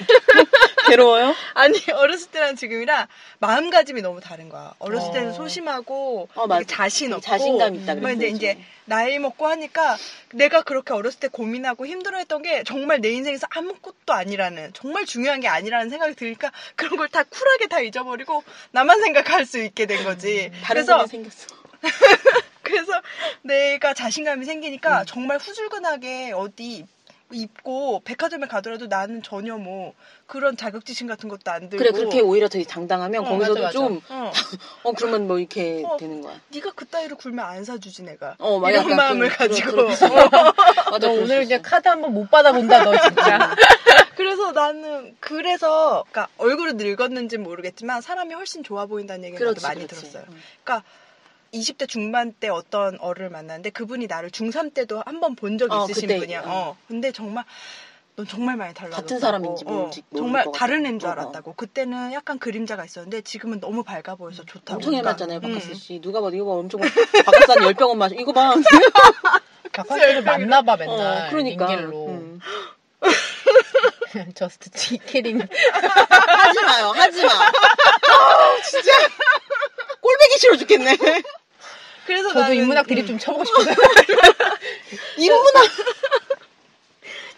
괴로워요? 아니 어렸을 때랑 지금이랑 마음가짐이 너무 다른 거야. 어렸을 때는 어. 소심하고 어, 맞아. 자신 없고 자신감 있다 뭐 그랬어요. 근데 이제 나이 먹고 하니까 내가 그렇게 어렸을 때 고민하고 힘들어했던 게 정말 내 인생에서 아무것도 아니라는 정말 중요한 게 아니라는 생각이 드니까 그런 걸 다 쿨하게 다 잊어버리고 나만 생각할 수 있게 된 거지. 다른 그래서 생겼어. 그래서 내가 자신감이 생기니까 음. 정말 후줄근하게 어디 입고 백화점에 가더라도 나는 전혀 뭐 그런 자격지심 같은 것도 안 들고 그래 그렇게 오히려 되게 당당하면 어, 거기서도 맞아, 맞아. 좀 어, 어 그러면 뭐 이렇게 어. 되는 거야. 네가 그 따위로 굴면 안 사주지 내가 어, 맞아. 이런 약간 마음을 그런- 가지고 그런- 맞아, 너 그럴 오늘 이제 있어. 카드 한번 못 받아본다 너 진짜. 그래서 나는 그래서 그러니까 얼굴이 늙었는지 모르겠지만 사람이 훨씬 좋아 보인다는 얘기를 그렇지, 많이 그렇지. 들었어요. 응. 그러니까 20대 중반 때 어떤 어를 만났는데 그분이 나를 중3 때도 한 번 본 적이 어, 있으신 그때, 분이야. 응. 어. 근데 정말 넌 정말 많이 달라졌다고. 같은 사람인지 어, 모르지- 모를 정말. 다른 애인 줄 어, 어. 알았다고. 그때는 약간 그림자가 있었는데 지금은 너무 밝아 보여서 좋다고. 엄청 그러니까, 해봤잖아요, 음. 바카스 씨. 누가 봐도 이거 봐, 엄청 바카스 한 10병은 마셔. 이거 봐. 박학기를 만나봐 맨날. 어, 그러니까. 링겔로. 음. Just kidding. 하지 마요, 하지 마. 아, 진짜. 꼴배기 싫어 죽겠네. 그래서 저도 나는, 인문학 드립 음, 좀 쳐보고 싶어요. 인문학.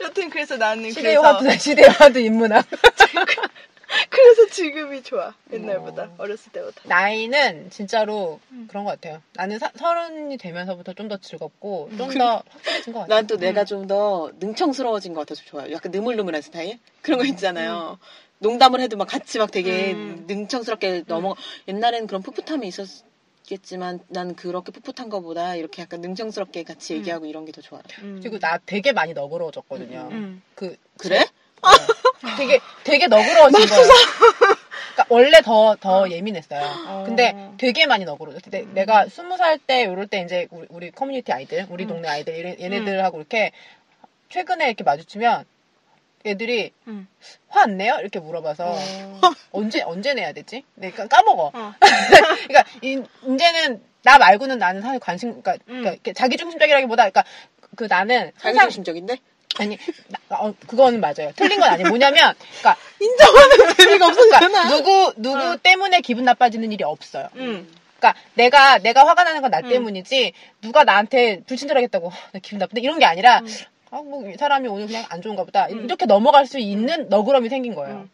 여튼 그래서 나는 시대의 화두 인문학. 그래서 지금이 좋아. 옛날보다 어. 어렸을 때보다. 나이는 진짜로 음. 그런 것 같아요. 나는 사- 서른이 되면서부터 좀 더 즐겁고 좀 더 확실해진 것 같아요. 난 또 내가 좀더 능청스러워진 것 같아서 좋아요. 약간 느물느물한 스타일? 그런 거 있잖아요. 농담을 해도 막 같이 막 되게 음. 능청스럽게 넘어, 옛날에는 그런 풋풋함이 있었겠지만 난 그렇게 풋풋한 것보다 이렇게 약간 능청스럽게 같이 얘기하고 이런 게 더 좋아요. 음. 그리고 나 되게 많이 너그러워졌거든요. 음. 그 그래? 어, 되게 되게 너그러워진 거예요. 그러니까 원래 더더 예민했어요. 어. 근데 되게 많이 너그러워졌어. 근데 내가 스무 살 때 요럴 때 이제 우리, 우리 커뮤니티 아이들, 우리 음. 동네 아이들 얘네들하고 이렇게 최근에 이렇게 마주치면 애들이 음. 화안 내요? 이렇게 물어봐서 어. 언제 언제 내야 되지? 내가 까먹어. 어. 그러니까 이, 이제는 나 말고는 나는 사실 관심, 그러니까, 음. 그러니까 이렇게 자기 중심적이라기보다, 그러니까 그 나는 항상 자기 중심적인데? 아니, 나- 어, 그거는 맞아요. 틀린 건 아니에요. 뭐냐면, 그러니까, 인정하는 재미가 없어지잖아. 그러니까 누구 누구 어. 때문에 기분 나빠지는 일이 없어요. 음. 그러니까 내가 내가 화가 나는 건나 음. 때문이지 누가 나한테 불친절하겠다고 나 기분 나쁜데 이런 게 아니라 음. 아 뭐 이 사람이 오늘 그냥 안 좋은가 보다 음. 이렇게 넘어갈 수 있는 너그럼이 생긴 거예요. 음.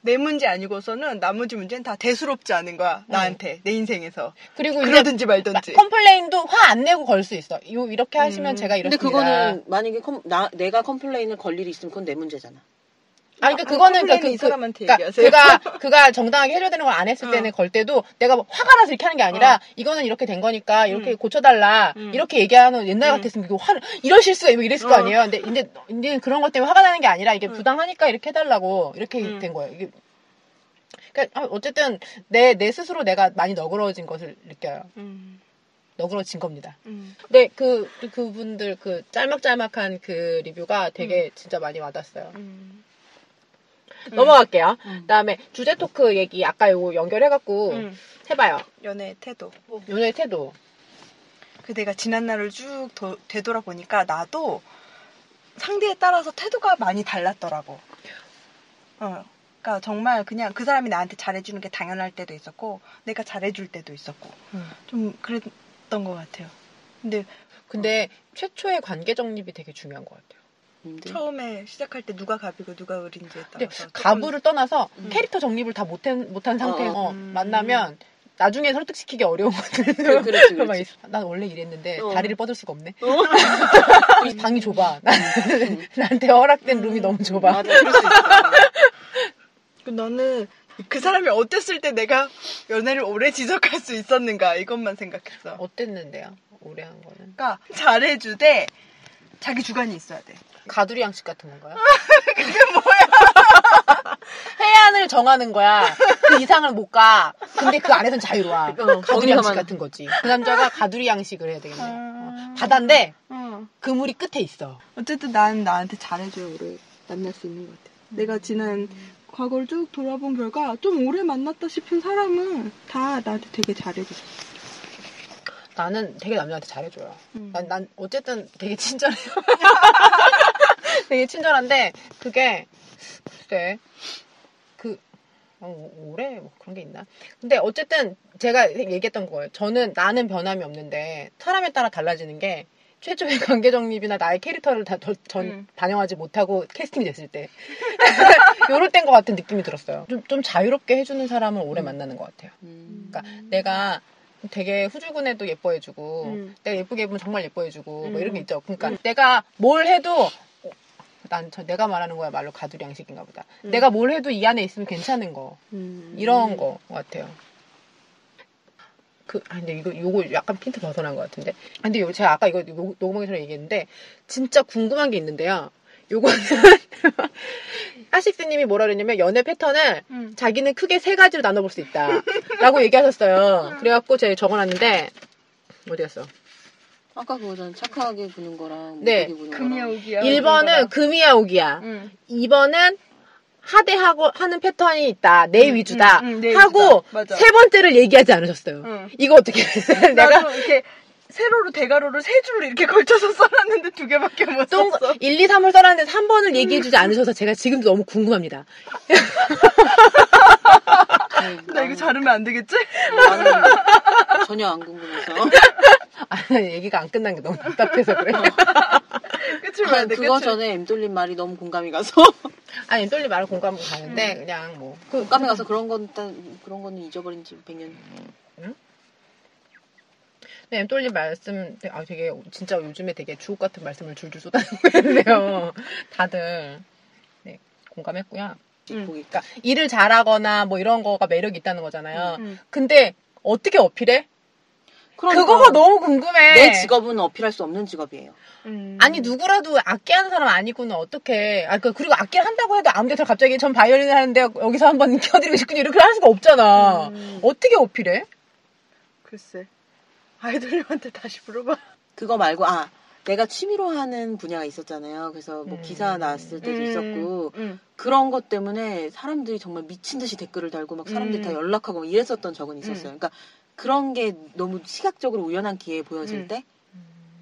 내 문제 아니고서는 나머지 문제는 다 대수롭지 않은 거야. 나한테. 내 인생에서. 그리고 그러든지 말든지. Complain도 화 안 내고 걸 수 있어. 요 이렇게 하시면 음. 제가 근데 이렇습니다. 그거는 만약에 컴, 나, 내가 complain을 걸 일이 있으면 그건 내 문제잖아. 아니 그러니까 아, 그거는 그러니까 complain은 이 사람한테 그러니까 얘기하세요. 그가 그가 정당하게 해줘야 되는 걸 안 했을 어. 때는 걸 때도 내가 뭐 화가 나서 이렇게 하는 게 아니라 어. 이거는 이렇게 된 거니까 이렇게 음. 고쳐달라 음. 이렇게 얘기하는 옛날 음. 같았으면 이거 화 이러실 수가 뭐 이랬을 거 어. 아니에요. 근데 이제 이제 그런 것 때문에 화가 나는 게 아니라 이게 음. 부당하니까 이렇게 해달라고 이렇게 음. 된 거예요. 이게 그러니까 아, 어쨌든 내 내 스스로 내가 많이 너그러워진 것을 느껴요. 음. 너그러워진 겁니다. 음. 근데 그 그분들 그 짤막짤막한 그 리뷰가 되게 진짜 많이 와닿았어요. 음. 넘어갈게요. 음. 그다음에 주제 토크 얘기 아까 요거 연결해갖고 음. 해봐요. 연애 태도. 연애 태도. 그 내가 지난 날을 쭉 도- 되돌아보니까 나도 상대에 따라서 태도가 많이 달랐더라고. 어. 그러니까 정말 그냥 그 사람이 나한테 잘해주는 게 당연할 때도 있었고 내가 잘해줄 때도 있었고 좀 그랬던 것 같아요. 근데 근데 최초의 관계 정립이 되게 중요한 것 같아요. 근데 처음에 시작할 때 누가 갑이고 누가 을인지에 따라서 가부를 떠나서 음. 캐릭터 정립을 다 못한, 못한 상태에서 음. 만나면 나중에 설득시키기 어려운 것들. 그- 그렇지, 그렇지. 난 원래 이랬는데 어. 다리를 뻗을 수가 없네. 어? 이 방이 좁아. 나한테 허락된 룸이 너무 좁아. 맞아, 너는 그 사람이 어땠을 때 내가 연애를 오래 지속할 수 있었는가 이것만 생각했어. 어땠는데요? 오래 한 거는. 그러니까 잘해주되 자기 주관이 있어야 돼. 가두리 양식 같은 건가요? 해안을 정하는 거야. 그 이상은 못 가. 근데 그 안에선 자유로워. 어, 가두리 양식 같은 거지. 그 남자가 가두리 양식을 해야 되겠네요. 아. 어. 바다인데 어. 그물이 끝에 있어. 어쨌든 난 나한테 잘해줘요, 오래 만날 수 있는 것 같아. 내가 지난 과거를 쭉 돌아본 결과 좀 오래 만났다 싶은 사람은 다 나한테 되게 잘해줘. 나는 되게 남자한테 잘해줘요. 음. 난, 난 어쨌든 되게 친절해요. 되게 친절한데 그게 글쎄 그 어, 오래 뭐 그런 게 있나? 근데 어쨌든 제가 얘기했던 거예요. 저는 나는 변함이 없는데 사람에 따라 달라지는 게 최초의 관계 정립이나 나의 캐릭터를 다, 더- 전 음. 반영하지 못하고 캐스팅이 됐을 때 요럴 때인 것 같은 느낌이 들었어요. 좀, 좀 자유롭게 해주는 사람을 오래 만나는 것 같아요. 음. 그러니까 내가 되게 후줄근해도 예뻐해주고 음. 내가 예쁘게 입으면 정말 예뻐해주고 뭐 음. 이런 게 있죠. 그러니까 내가 뭘 해도 어, 난 저 내가 말하는 거야 말로 가두리 양식인가 보다. 음. 내가 뭘 해도 이 안에 있으면 괜찮은 거 음. 이런 거 같아요. 그, 아, 근데 이거, 요거 약간 핀트 벗어난 것 같은데. 아, 근데 요, 제가 아까 이거 녹- 녹음하기 전에 얘기했는데, 진짜 궁금한 게 있는데요. 요거는, 하식스님이 뭐라 그랬냐면, 연애 패턴을 음. 자기는 크게 세 가지로 나눠볼 수 있다. 라고 얘기하셨어요. 그래갖고 제가 적어놨는데, 어디 갔어? 아까 그거잖아. 착하게 구는 거랑 네. 못되게 구는 금이야 거랑. 오기야. 1번은 금이야 오기야. 응. 2번은 하대하고 하는 패턴이 있다. 내 음, 위주다. 음, 음, 내 하고 위주다. 맞아. 세 번째를 얘기하지 않으셨어요. 응. 이거 어떻게 내가 나도 이렇게 세로로 대가로를 세 줄로 이렇게 걸쳐서 써놨는데 두 개밖에 못 똥, 썼어. 1, 2, 3을 써놨는데 3번을 얘기해주지 않으셔서 제가 지금도 너무 궁금합니다. 나 이거 자르면 안 되겠지? 나는 전혀 안 궁금해서. 아, 얘기가 안 끝난 게 너무 답답해서 그래. 끝을 봐야 돼. 그거 끝을. 전에 엠돌림 말이 너무 공감이 가서. 아니, 똘리 말을 공감 가는데, 그냥 뭐. 그, 공감이 가서 그런 건, 일단 그런 거는 잊어버린 지 100년. 네, 엠돌리 말씀, 아, 되게, 진짜 요즘에 되게 주옥 같은 말씀을 줄줄 쏟아내고 있는데요. 다들, 네, 공감했고요. 응. 보기. 그러니까, 일을 잘하거나 뭐 이런 거가 매력이 있다는 거잖아요. 응. 근데, 어떻게 어필해? 그러니까 그거가 너무 궁금해. 내 직업은 어필할 수 없는 직업이에요. 음. 아니 누구라도 악기하는 사람 아니고는 어떻게 아 그- 그리고 악기를 한다고 해도 아무 데서 갑자기 전 바이올린을 하는데 여기서 한번 켜드리고 싶군요 이렇게 할 수가 없잖아 음. 어떻게 어필해? 글쎄. 아이돌님한테 다시 물어봐. 그거 말고 아 내가 취미로 하는 분야가 있었잖아요. 그래서 뭐 음. 기사 나왔을 때도 있었고 응. 그런 것 때문에 사람들이 정말 미친 듯이 댓글을 달고 막 사람들이 음. 다 연락하고 막 이랬었던 적은 있었어요. 그러니까 그런 게 너무 시각적으로 우연한 기회에 보여질 음. 때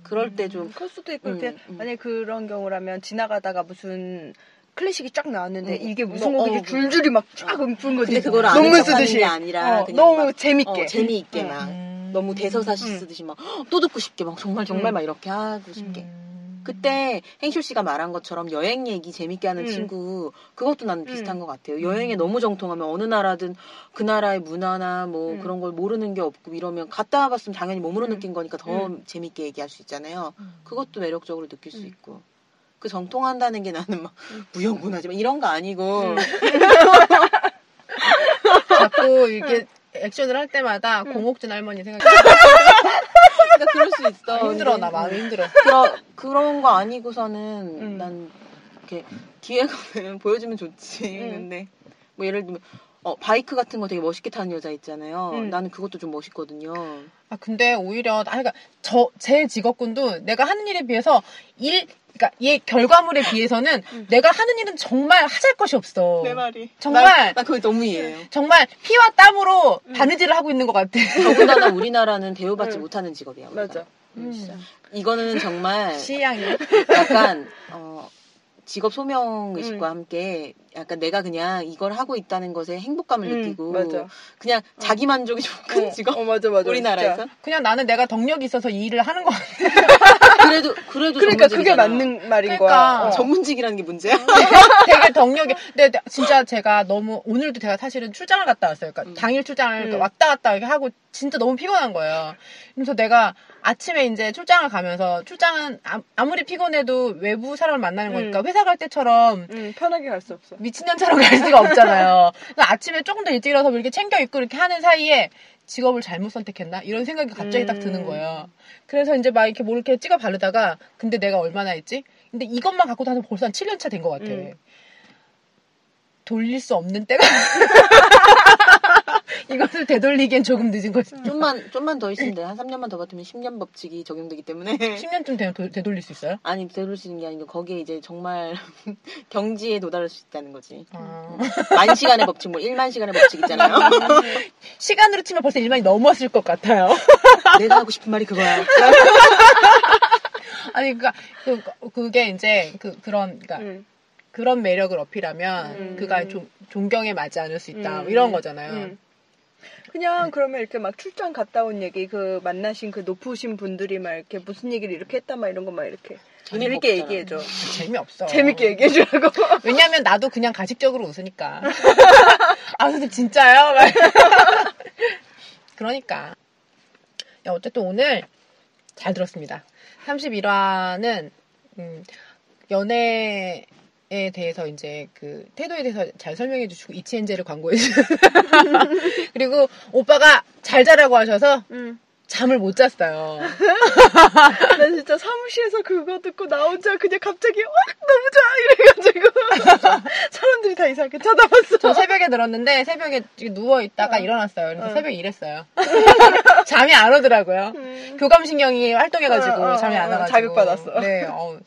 그럴 때 좀 클 수도 있고 음, 음. 만약에 그런 경우라면 지나가다가 무슨 클래식이 쫙 나왔는데 음, 이게 무슨 뭐, 곡인지 어, 줄줄이 막쫙 어. 읊은 거지. 근데 그걸 척하는 쓰듯이 게 아니라 어, 너무 막, 재밌게. 어, 재미있게 응. 막 음. 너무 대서사시 음. 쓰듯이 막 또 듣고 싶게 막 정말 정말 음. 막 이렇게 하고 싶게 음. 그때 행쇼 씨가 말한 것처럼 여행 얘기 재밌게 하는 음. 친구 그것도 나는 비슷한 음. 것 같아요. 여행에 너무 정통하면 어느 나라든 그 나라의 문화나 뭐 음. 그런 걸 모르는 게 없고 이러면 갔다 와봤으면 당연히 몸으로 음. 느낀 거니까 더 음. 재밌게 얘기할 수 있잖아요. 음. 그것도 매력적으로 느낄 수 음. 있고 그 정통한다는 게 나는 막 무형문화지만 이런 거 아니고 음. 자꾸 이렇게 액션을 할 때마다 음. 공옥진 할머니 생각이 그러니까 그럴 수 있어. 힘들어 근데 나 마음이 힘들어 그러, 그런 거 아니고서는 음. 난 이렇게 기회가 되면 보여주면 좋지. 음. 근데 뭐 예를 들면 어, 바이크 같은 거 되게 멋있게 타는 여자 있잖아요. 음. 나는 그것도 좀 멋있거든요. 아 근데 오히려 아 그러니까 저 제 직업군도 내가 하는 일에 비해서 일 그러니까 얘 결과물에 비해서는 내가 하는 일은 정말 하잘 것이 없어 내 말이. 정말. 나, 나 그거 너무 이해해요. 정말 피와 땀으로 바느질을 하고 있는 것 같아 더군다나 우리나라는 대우받지 음. 못하는 직업이야. 우리가. 맞아. 음. 이거는 정말 시향이 약간 어, 직업 소명 의식과 음. 함께 약간 내가 그냥 이걸 하고 있다는 것에 행복감을 음, 느끼고 맞아. 그냥 자기 만족이 좀큰 어, 직업 어, 맞아, 맞아. 우리나라에서. 그냥 나는 내가 덕력이 있어서 이 일을 하는 것 같아 그래도 그래도 그러니까 그게 전문직이잖아. 맞는 말인 그러니까. 거야. 어. 전문직이라는 게 문제야. 되게 덕력이. 근데 나- 진짜 제가 너무 오늘도 제가 사실은 출장을 갔다 왔어요. 그러니까 음. 당일 출장을 음. 왔다 갔다 이렇게 하고 진짜 너무 피곤한 거예요. 그래서 내가 아침에 이제 출장을 가면서 출장은 아, 무리 피곤해도 외부 사람을 만나는 거니까 음. 회사 갈 때처럼 응, 편하게 갈 수 없어. 미친년처럼 갈 수가 없잖아요. 그래서 아침에 조금 더 일찍 일어나서 뭐 이렇게 챙겨 입고 이렇게 하는 사이에 직업을 잘못 선택했나? 이런 생각이 갑자기 딱 드는 음. 거예요. 그래서 이제 막 이렇게 뭐 이렇게 찍어 바르다가 근데 내가 얼마나 했지? 근데 이것만 갖고 다니면 벌써 한 7년 차 된 것 같아. 음. 돌릴 수 없는 때가 이것을 되돌리기엔 조금 늦은 거지. 좀만 좀만 더 있으면 돼. 한 3년만 더 버티면 10년 법칙이 적용되기 때문에 10년쯤 되면 도- 되돌릴 수 있어요? 아니 되돌릴 수 있는 게 아니고 거기에 이제 정말 경지에 도달할 수 있다는 거지. 어. 만 시간의 법칙, 뭐 1만 시간의 법칙 있잖아요. 시간으로 치면 벌써 일만이 넘었을 것 같아요. 내가 하고 싶은 말이 그거야. 아니 그니까 그, 그게 이제 그 그런 그러니까 음. 그런 매력을 어필하면 음. 그가 좀 존경에 맞지 않을 수 있다 음. 이런 거잖아요. 음. 그냥 그러면 이렇게 막 출장 갔다 온 얘기 그 만나신 그 높으신 분들이 막 이렇게 무슨 얘기를 이렇게 했다 막 이런 거 막 이렇게 재밌게. 얘기해줘. 재미없어. 재밌게 얘기해주라고. 왜냐면 나도 그냥 가식적으로 웃으니까. 아, 근데 진짜요? 막. 그러니까. 야, 어쨌든 오늘 잘 들었습니다. 31화는, 음, 연애 에 대해서 이제 그 태도에 대해서 잘 설명해 주시고 이치엔젤을 광고해 주시고 그리고 오빠가 잘 자라고 하셔서 응. 잠을 못 잤어요. 나 진짜 사무실에서 그거 듣고 나 혼자 그냥 갑자기 와 너무 좋아 이래가지고 사람들이 다 이상하게 쳐다봤어. 저 새벽에 들었는데 새벽에 누워 있다가 일어났어요. 그래서 어. 새벽에 일했어요. 잠이 안 오더라고요. 음. 교감신경이 활동해가지고 어, 어, 잠이 안 어, 와가지고 자극받았어. 네, 어,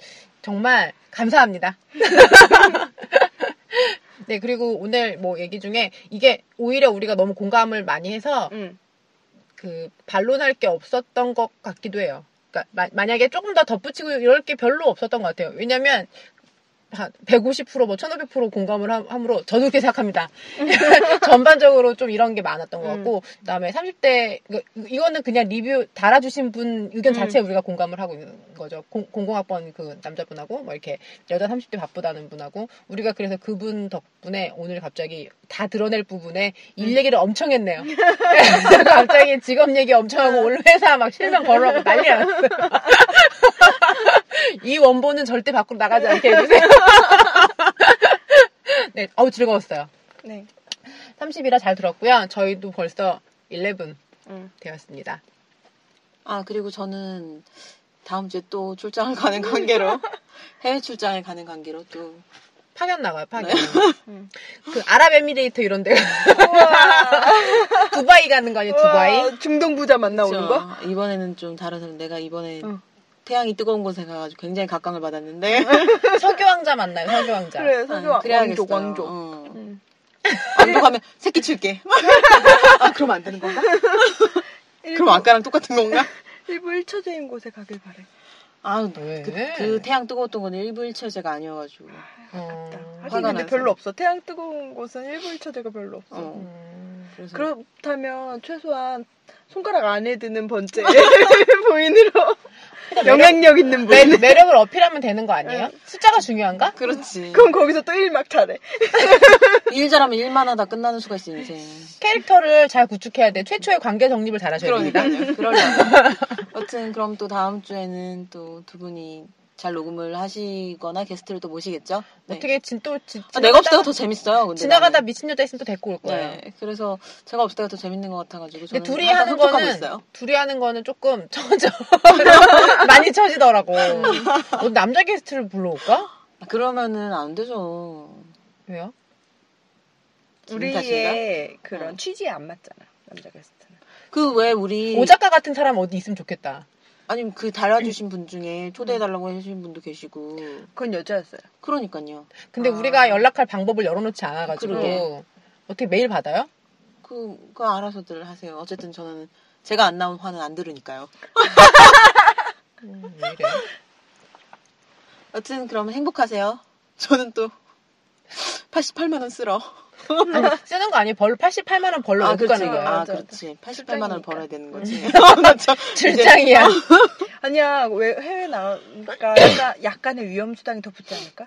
정말 감사합니다. 네 그리고 오늘 뭐 얘기 중에 이게 오히려 우리가 너무 공감을 많이 해서 응. 그 반론할 게 없었던 것 같기도 해요. 그러니까 마- 만약에 조금 더 덧붙이고 이럴 게 별로 없었던 것 같아요. 왜냐면 한 150%, 뭐 1500% 공감을 함- 함으로 저도 그렇게 생각합니다. 전반적으로 좀 이런 게 많았던 것 같고 그다음에 30대 그- 이거는 그냥 리뷰 달아주신 분 의견 음. 자체에 우리가 공감을 하고 있는 거죠. 공, 공공학번 그 남자분하고 뭐 이렇게 여자 30대 바쁘다는 분하고 우리가 그래서 그분 덕분에 오늘 갑자기 다 드러낼 부분에 일 얘기를 엄청 했네요. 갑자기 직업 얘기 엄청 하고 오늘 회사 막 실명 걸어하고 난리 났어요. 이 원본은 절대 밖으로 나가지 않게 해주세요. 네, 어우 즐거웠어요. 네. 30이라 잘 들었고요. 저희도 벌써 11 응. 되었습니다. 아 그리고 저는 다음 주에 또 출장을 가는 관계로 해외 출장을 가는 관계로 또 파견 나가요, 파견. 음. 그 아랍에미레이트 이런 데 우와. 두바이 가는 거 아니에요, 두바이? 우와, 중동 부자 만나 오는 거? 그쵸. 이번에는 좀 다르서 내가 이번에 응. 태양이 뜨거운 곳에 가가지고 굉장히 각광을 받았는데 석유왕자 만나요, 석유왕자. 그래, 석유 아, 그래야겠어요. 왕족, 왕족. 어. 응. 왕족 하면 새끼 칠게. 아 그럼 안 되는 건가? 그럼 아까랑 똑같은 건가? 일부 1처제인 곳에 가길 바래. 아, 왜? 그, 그 태양 뜨거웠던 건 일부 일처제가 아니어가지고. 어, 하긴 근데 나서. 별로 없어. 태양 뜨거운 곳은 일부 1처제가 별로 없어. 어. 음, 그래서 그렇다면 최소한 손가락 안에 드는 번째 부인으로 영향력 있는 매, 부인. 매력을 어필하면 되는 거 아니에요? 숫자가 중요한가? 그렇지. 그럼 거기서 또 일막 잘해. 일 잘하면 일만 하다 끝나는 수가 있어 인생. 캐릭터를 잘 구축해야 돼. 최초의 관계 정립을 잘 하셔야 됩니다. 그러니까요. 그러려고. 여튼 그럼 또 다음 주에는 또 두 분이 잘 녹음을 하시거나 게스트를 또 모시겠죠? 네. 어떻게 진, 또 지, 아, 내가 없을 때가 더 재밌어요. 근데 지나가다 나는. 미친 여자 있으면 또 데리고 올 거예요. 네. 그래서 제가 없을 때가 더 재밌는 것 같아가지고. 근데 둘이 하는 거는 있어요. 둘이 하는 거는 조금 처져 많이 처지더라고. 어, 남자 게스트를 불러올까? 아, 그러면은 안 되죠. 왜요? 우리의 그런 어. 취지에 안 맞잖아. 남자 게스트는. 그 왜 우리 오 작가 같은 사람 어디 있으면 좋겠다. 아니면 그 달아주신 분 중에 초대해달라고 해주신 분도 계시고 그건 여자였어요. 그러니까요. 근데 아. 우리가 연락할 방법을 열어놓지 않아가지고 그러게. 어떻게 메일 받아요? 그, 그 알아서들 하세요. 어쨌든 저는 제가 안 나온 화는 안 들으니까요. 음, 왜 이래? 여튼 그러면 행복하세요. 저는 또 88만 원 쓰러. 아니, 쓰는 거 아니에요? 벌 88만 원 벌러 못 가는 거예요. 아, 맞아, 그렇지. 88만 원을 출장이니까. 벌어야 되는 거지. 그렇죠. 출장이야. 아니야, 왜 해외 나가니까 약간, 약간의 위험 수당이 더 붙지 않을까?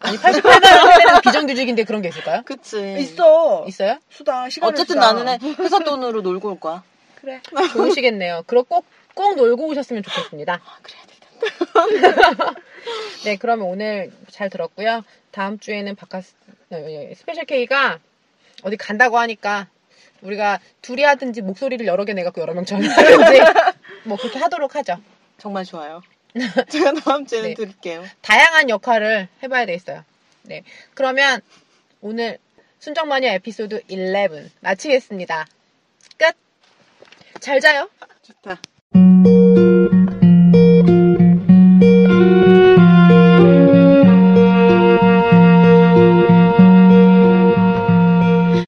아니 88만 원 세대는 비정규직인데 그런 게 있을까요? 그치. 있어. 있어요? 수당, 시간 어쨌든 나는 해- 회사 돈으로 놀고 올 거야. 그래. 좋으시겠네요. 그럼 꼭, 꼭 놀고 오셨으면 좋겠습니다. 아, 그래야 되겠다. 네, 그러면 오늘 잘 들었고요. 다음 주에는 바깥 어, 예, Special K가 어디 간다고 하니까 우리가 둘이 하든지 목소리를 여러 개 내갖고 여러 명 전화하든지 뭐 그렇게 하도록 하죠. 정말 좋아요. 제가 다음 주에는 네. 드릴게요. 다양한 역할을 해봐야 되겠어요. 네, 그러면 오늘 순정마녀 에피소드 11 마치겠습니다. 끝. 잘 자요. 좋다.